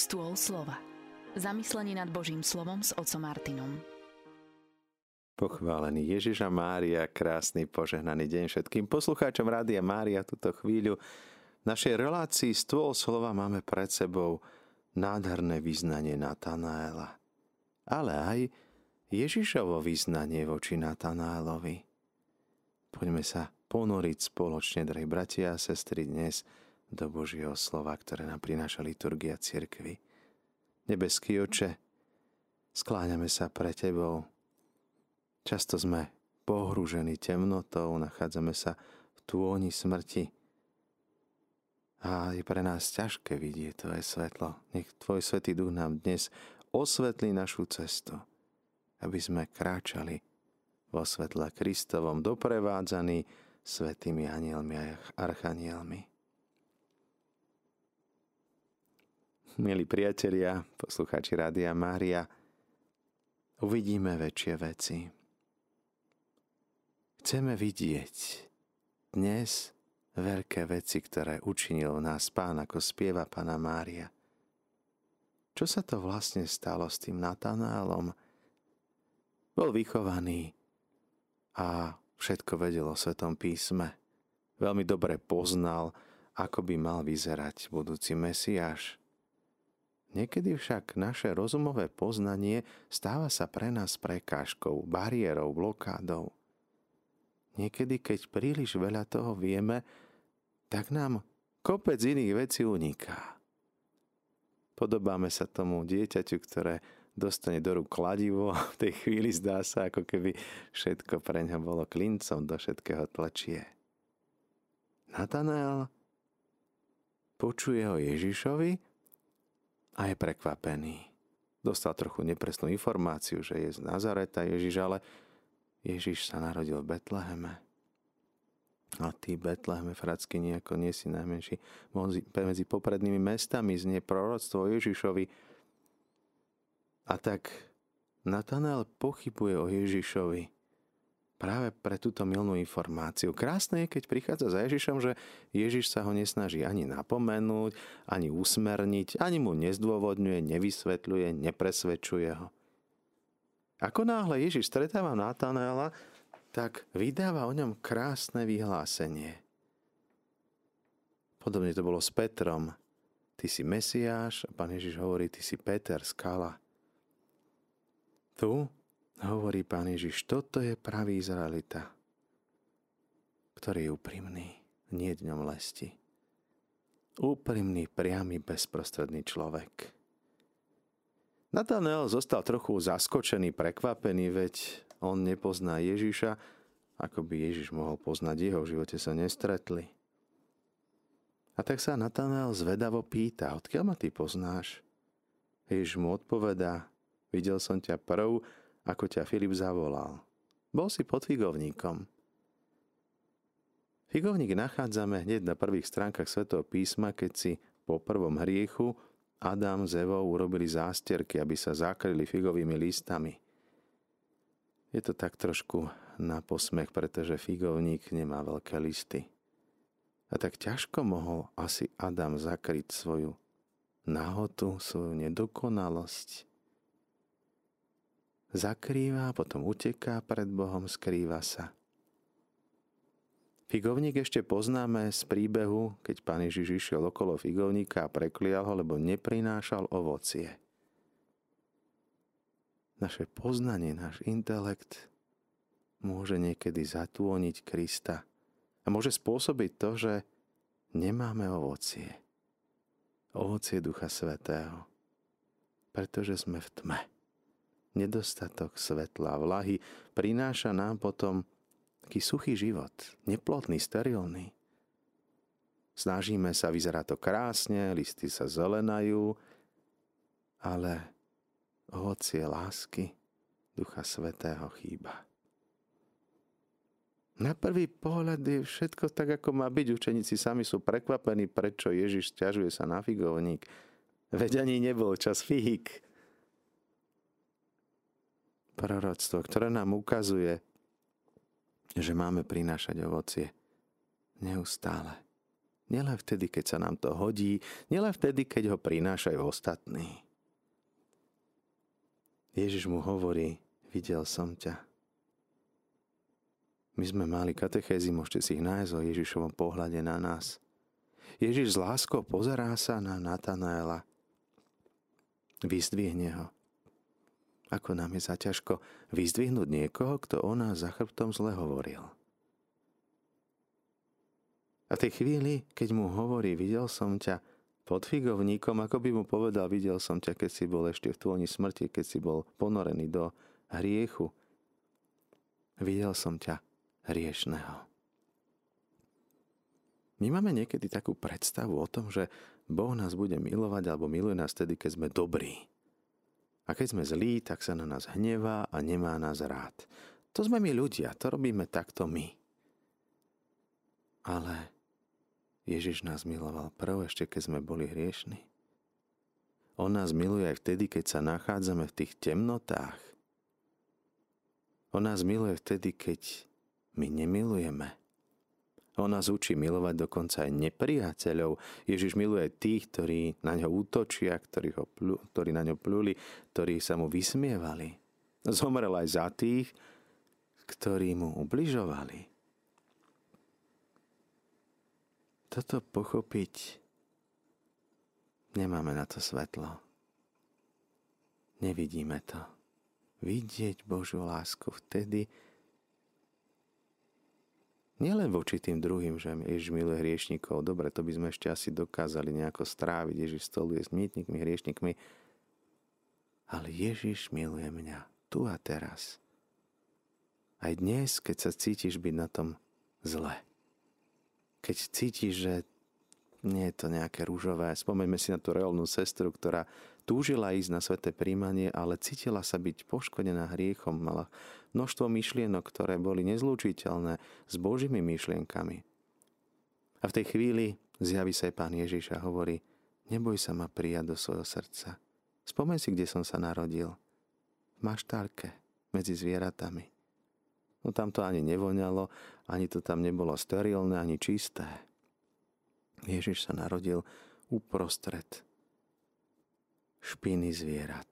Stôl slova. Zamyslenie nad Božím slovom s otcom Martinom. Pochválený Ježiša Mária, krásny požehnaný deň všetkým poslucháčom Rádia Mária túto chvíľu. V našej relácii Stôl slova máme pred sebou nádherné vyznanie Natanaela, ale aj Ježišovo vyznanie voči Natanaelovi. Poďme sa ponoriť spoločne, drahí bratia a sestry, dnes do Božieho slova, ktoré nám prináša liturgia cirkvy. Nebeský oče, skláňame sa pre Tebou. Často sme pohrúžení temnotou, nachádzame sa v tôni smrti. A je pre nás ťažké vidieť Tvoje svetlo. Nech Tvoj Svetý Duch nám dnes osvetlí našu cestu, aby sme kráčali vo svetle Kristovom, doprevádzaní svetými anielmi a archanielmi. Milí priatelia, poslucháči Rádia Mária, uvidíme väčšie veci. Chceme vidieť dnes veľké veci, ktoré učinil nás Pán, ako spieva Pána Mária. Čo sa to vlastne stalo s tým Natanálom? Bol vychovaný a všetko vedel o Svetom písme. Veľmi dobre poznal, ako by mal vyzerať budúci Mesiáš. Niekedy však naše rozumové poznanie stáva sa pre nás prekážkou, bariérou, blokádou. Niekedy, keď príliš veľa toho vieme, tak nám kopec iných vecí uniká. Podobáme sa tomu dieťaťu, ktoré dostane do rúk kladivo a v tej chvíli zdá sa, ako keby všetko pre ňa bolo klincom, do všetkého tlačie. Natanael počuje o Ježišovi a je prekvapený. Dostal trochu nepresnú informáciu, že je z Nazareta Ježiš, ale Ježiš sa narodil v Betleheme. A ty, Betleheme, fracky, nejako nie si najmenší. Medzi poprednými mestami znie proroctvo Ježišovi, a tak Natanel pochybuje o Ježišovi práve pre túto milnú informáciu. Krásne je, keď prichádza za Ježišom, že Ježiš sa ho nesnaží ani napomenúť, ani usmerniť, ani mu nezdôvodňuje, nevysvetľuje, nepresvedčuje ho. Ako náhle Ježiš stretáva Natanela, tak vydáva o ňom krásne vyhlásenie. Podobne to bolo s Petrom. Ty si Mesiáš a pán Ježiš hovorí, ty si Peter, skala. Tu hovorí pán Ježiš, toto je pravý Izraelita, ktorý je úprimný, nie dňom lesti. Úprimný, priamy, bezprostredný človek. Natanel zostal trochu zaskočený, prekvapený, veď on nepozná Ježiša, ako by Ježiš mohol poznať jeho, v živote sa nestretli. A tak sa Natanel zvedavo pýta, odkiaľ ma ty poznáš? Ježiš mu odpovedá, Videl som ťa prv, ako ťa Filip zavolal. Bol si pod figovníkom. Figovník nachádzame hneď na prvých stránkach Svetého písma, keď si po prvom hriechu Adam s Evou urobili zástierky, aby sa zakryli figovými listami. Je to tak trošku na posmech, pretože figovník nemá veľké listy. A tak ťažko mohol asi Adam zakryť svoju nahotu, svoju nedokonalosť zakrýva, potom uteká pred Bohom, skrýva sa. Figovník ešte poznáme z príbehu, keď pán Ježiš išiel okolo figovníka a preklial ho, lebo neprinášal ovocie. Naše poznanie, náš intelekt môže niekedy zatúoniť Krista a môže spôsobiť to, že nemáme ovocie. Ovocie Ducha Svetého, pretože sme v tme nedostatok svetla, vlahy prináša nám potom taký suchý život, neplotný, sterilný. Snažíme sa, vyzerá to krásne, listy sa zelenajú, ale ovocie lásky Ducha Svetého chýba. Na prvý pohľad je všetko tak, ako má byť. Učeníci sami sú prekvapení, prečo Ježiš stiažuje sa na figovník. Veď ani nebol čas fík proroctvo, ktoré nám ukazuje, že máme prinášať ovocie neustále. Nielen vtedy, keď sa nám to hodí, nielen vtedy, keď ho prinášajú ostatní. Ježiš mu hovorí, videl som ťa. My sme mali katechézy, môžete si ich nájsť o Ježišovom pohľade na nás. Ježiš s láskou pozerá sa na Natanaela. Vyzdvihne ho. Ako nám je zaťažko vyzdvihnúť niekoho, kto o nás za chrbtom zle hovoril. A v tej chvíli, keď mu hovorí, videl som ťa pod figovníkom, ako by mu povedal, videl som ťa, keď si bol ešte v tvojni smrti, keď si bol ponorený do hriechu. Videl som ťa hriešného. My máme niekedy takú predstavu o tom, že Boh nás bude milovať alebo miluje nás tedy, keď sme dobrí. A keď sme zlí, tak sa na nás hnevá a nemá nás rád. To sme my ľudia, to robíme takto my. Ale Ježiš nás miloval prv, ešte keď sme boli hriešni. On nás miluje aj vtedy, keď sa nachádzame v tých temnotách. On nás miluje vtedy, keď my nemilujeme. On nás učí milovať dokonca aj nepriateľov. Ježiš miluje tých, ktorí na ňo útočia, ktorí, ho plu, ktorí na ňo pluli, ktorí sa mu vysmievali. Zomrel aj za tých, ktorí mu ubližovali. toto pochopiť, nemáme na to svetlo. Nevidíme to. Vidieť Božiu lásku vtedy, nielen voči tým druhým, že Ježiš miluje hriešnikov, dobre, to by sme ešte asi dokázali nejako stráviť, Ježiš stoluje s mýtnikmi, hriešnikmi, ale Ježiš miluje mňa tu a teraz. Aj dnes, keď sa cítiš byť na tom zle keď cítiš, že nie je to nejaké rúžové. Spomeňme si na tú reálnu sestru, ktorá túžila ísť na sveté príjmanie, ale cítila sa byť poškodená hriechom. Mala množstvo myšlienok, ktoré boli nezlučiteľné s Božími myšlienkami. A v tej chvíli zjaví sa aj Pán Ježiš a hovorí, neboj sa ma prijať do svojho srdca. Spomeň si, kde som sa narodil. V maštálke, medzi zvieratami. No tam to ani nevoňalo, ani to tam nebolo sterilné, ani čisté. Ježiš sa narodil uprostred špiny zvierat.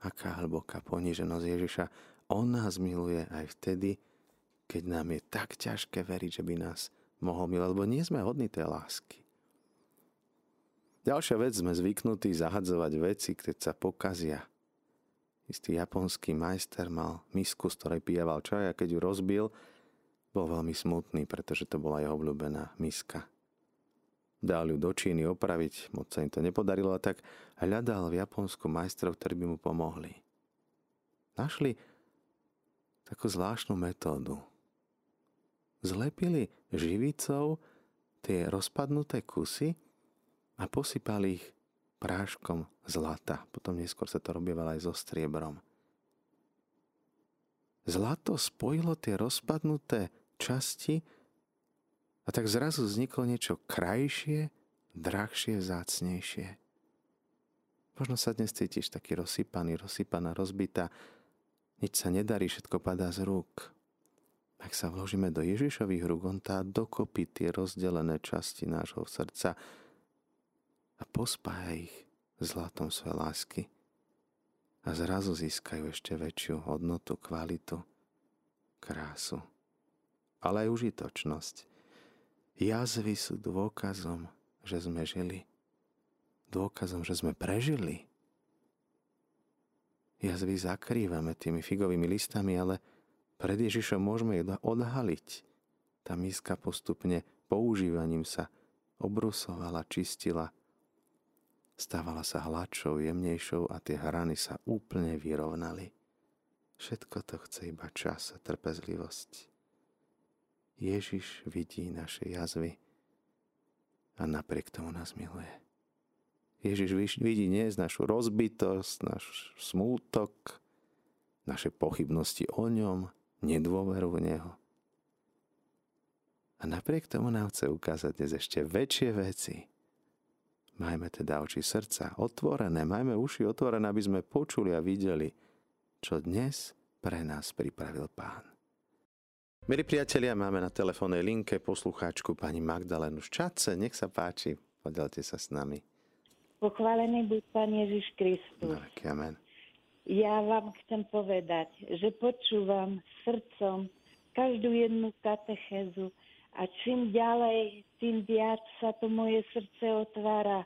Aká hlboká poníženosť Ježiša. On nás miluje aj vtedy, keď nám je tak ťažké veriť, že by nás mohol milovať, lebo nie sme hodní tej lásky. Ďalšia vec, sme zvyknutí zahadzovať veci, keď sa pokazia – istý japonský majster mal misku, z ktorej pijeval čaj a keď ju rozbil, bol veľmi smutný, pretože to bola jeho obľúbená miska. Dal ju do Číny opraviť, moc sa im to nepodarilo a tak hľadal v Japonsku majstrov, ktorí by mu pomohli. Našli takú zvláštnu metódu. Zlepili živicou tie rozpadnuté kusy a posypali ich práškom zlata. Potom neskôr sa to robievalo aj so striebrom. Zlato spojilo tie rozpadnuté časti a tak zrazu vzniklo niečo krajšie, drahšie, zácnejšie. Možno sa dnes cítiš taký rozsypaný, rozsypaná, rozbitá. Nič sa nedarí, všetko padá z rúk. Ak sa vložíme do Ježišových rúk, on tá dokopy tie rozdelené časti nášho srdca, a pospája ich zlatom svojej lásky a zrazu získajú ešte väčšiu hodnotu, kvalitu, krásu, ale aj užitočnosť. Jazvy sú dôkazom, že sme žili, dôkazom, že sme prežili. Jazvy zakrývame tými figovými listami, ale pred Ježišom môžeme ich odhaliť. Tá miska postupne používaním sa obrusovala, čistila, Stávala sa hladšou, jemnejšou a tie hrany sa úplne vyrovnali. Všetko to chce iba čas a trpezlivosť. Ježiš vidí naše jazvy a napriek tomu nás miluje. Ježiš vidí z našu rozbitosť, náš smútok, naše pochybnosti o ňom, nedôveru v Neho. A napriek tomu nám chce ukázať dnes ešte väčšie veci, Majme teda oči srdca otvorené, majme uši otvorené, aby sme počuli a videli, čo dnes pre nás pripravil Pán. Milí priatelia, máme na telefónnej linke poslucháčku pani Magdalénu Ščace. Nech sa páči, podelte sa s nami. Pochválený buď Pán Ježiš Kristus. amen. Ja vám chcem povedať, že počúvam srdcom každú jednu katechézu a čím ďalej, tým viac sa to moje srdce otvára.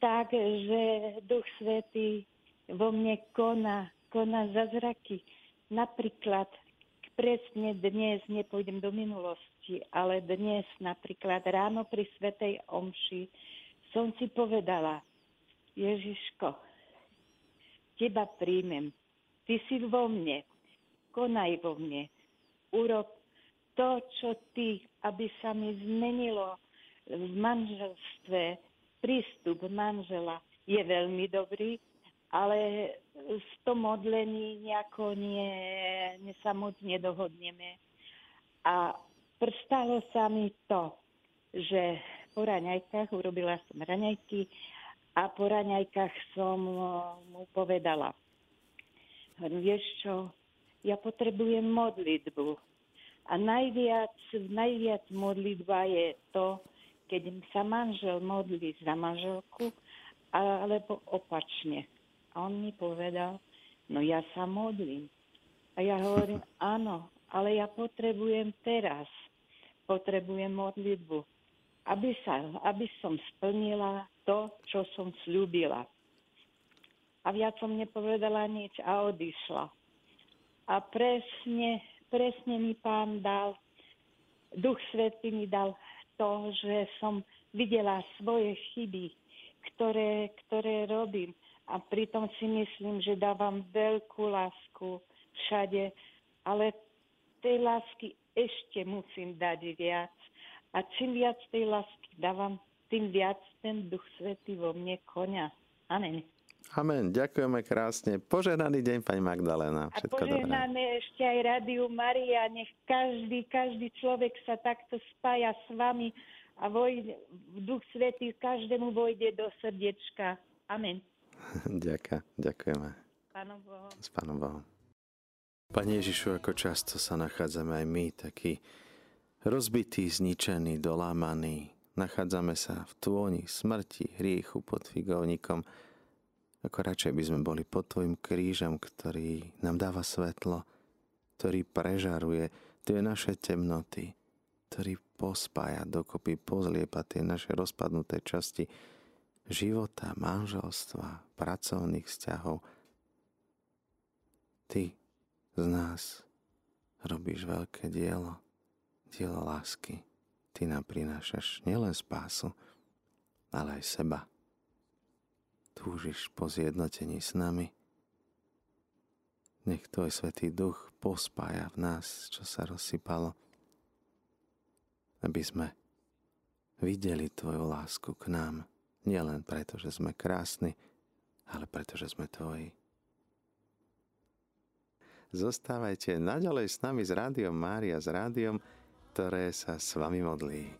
Tak, že Duch Svetý vo mne koná, koná zázraky. Napríklad presne dnes, nepôjdem do minulosti, ale dnes napríklad ráno pri Svetej Omši som si povedala, Ježiško, teba príjmem, ty si vo mne, konaj vo mne, urob to, čo ty, aby sa mi zmenilo v manželstve, prístup manžela je veľmi dobrý, ale v tom modlení nejako nie, nie sa moc nedohodneme. A prstalo sa mi to, že po raňajkách urobila som raňajky a po raňajkách som mu povedala, vieš čo, ja potrebujem modlitbu. A najviac, najviac modlitba je to, keď sa manžel modlí za manželku, alebo opačne a on mi povedal, no ja sa modlím. A ja hovorím, áno, ale ja potrebujem teraz. Potrebujem modlitbu. Aby, sa, aby som splnila to, čo som slúbila. A viac som nepovedala nič a odišla. A presne, presne mi pán dal, Duch Svetý mi dal to, že som videla svoje chyby, ktoré, ktoré robím a pritom si myslím, že dávam veľkú lásku všade, ale tej lásky ešte musím dať viac. A čím viac tej lásky dávam, tým viac ten Duch Svetý vo mne konia. Amen. Amen. Ďakujeme krásne. Požehnaný deň, pani Magdalena. Všetko a požehnané dobré. ešte aj Rádiu Maria. Nech každý, každý človek sa takto spája s vami a vojde, Duch Svetý každému vojde do srdiečka. Amen. Ďaká, ďakujeme. Pánom Bohom. S Pánom Bohom. Pane Ježišu, ako často sa nachádzame aj my, takí rozbití, zničení, dolámaní. Nachádzame sa v tôni smrti, hriechu pod figovníkom. Ako radšej by sme boli pod Tvojim krížom, ktorý nám dáva svetlo, ktorý prežaruje tie naše temnoty, ktorý pospája dokopy, pozliepa tie naše rozpadnuté časti, života, manželstva, pracovných vzťahov. Ty z nás robíš veľké dielo, dielo lásky. Ty nám prinášaš nielen spásu, ale aj seba. Túžiš po zjednotení s nami. Nech Tvoj Svetý Duch pospája v nás, čo sa rozsypalo, aby sme videli Tvoju lásku k nám Nielen preto, že sme krásni, ale preto, že sme tvoji. Zostávajte naďalej s nami s Rádiom Mária, s rádiom, ktoré sa s vami modlí.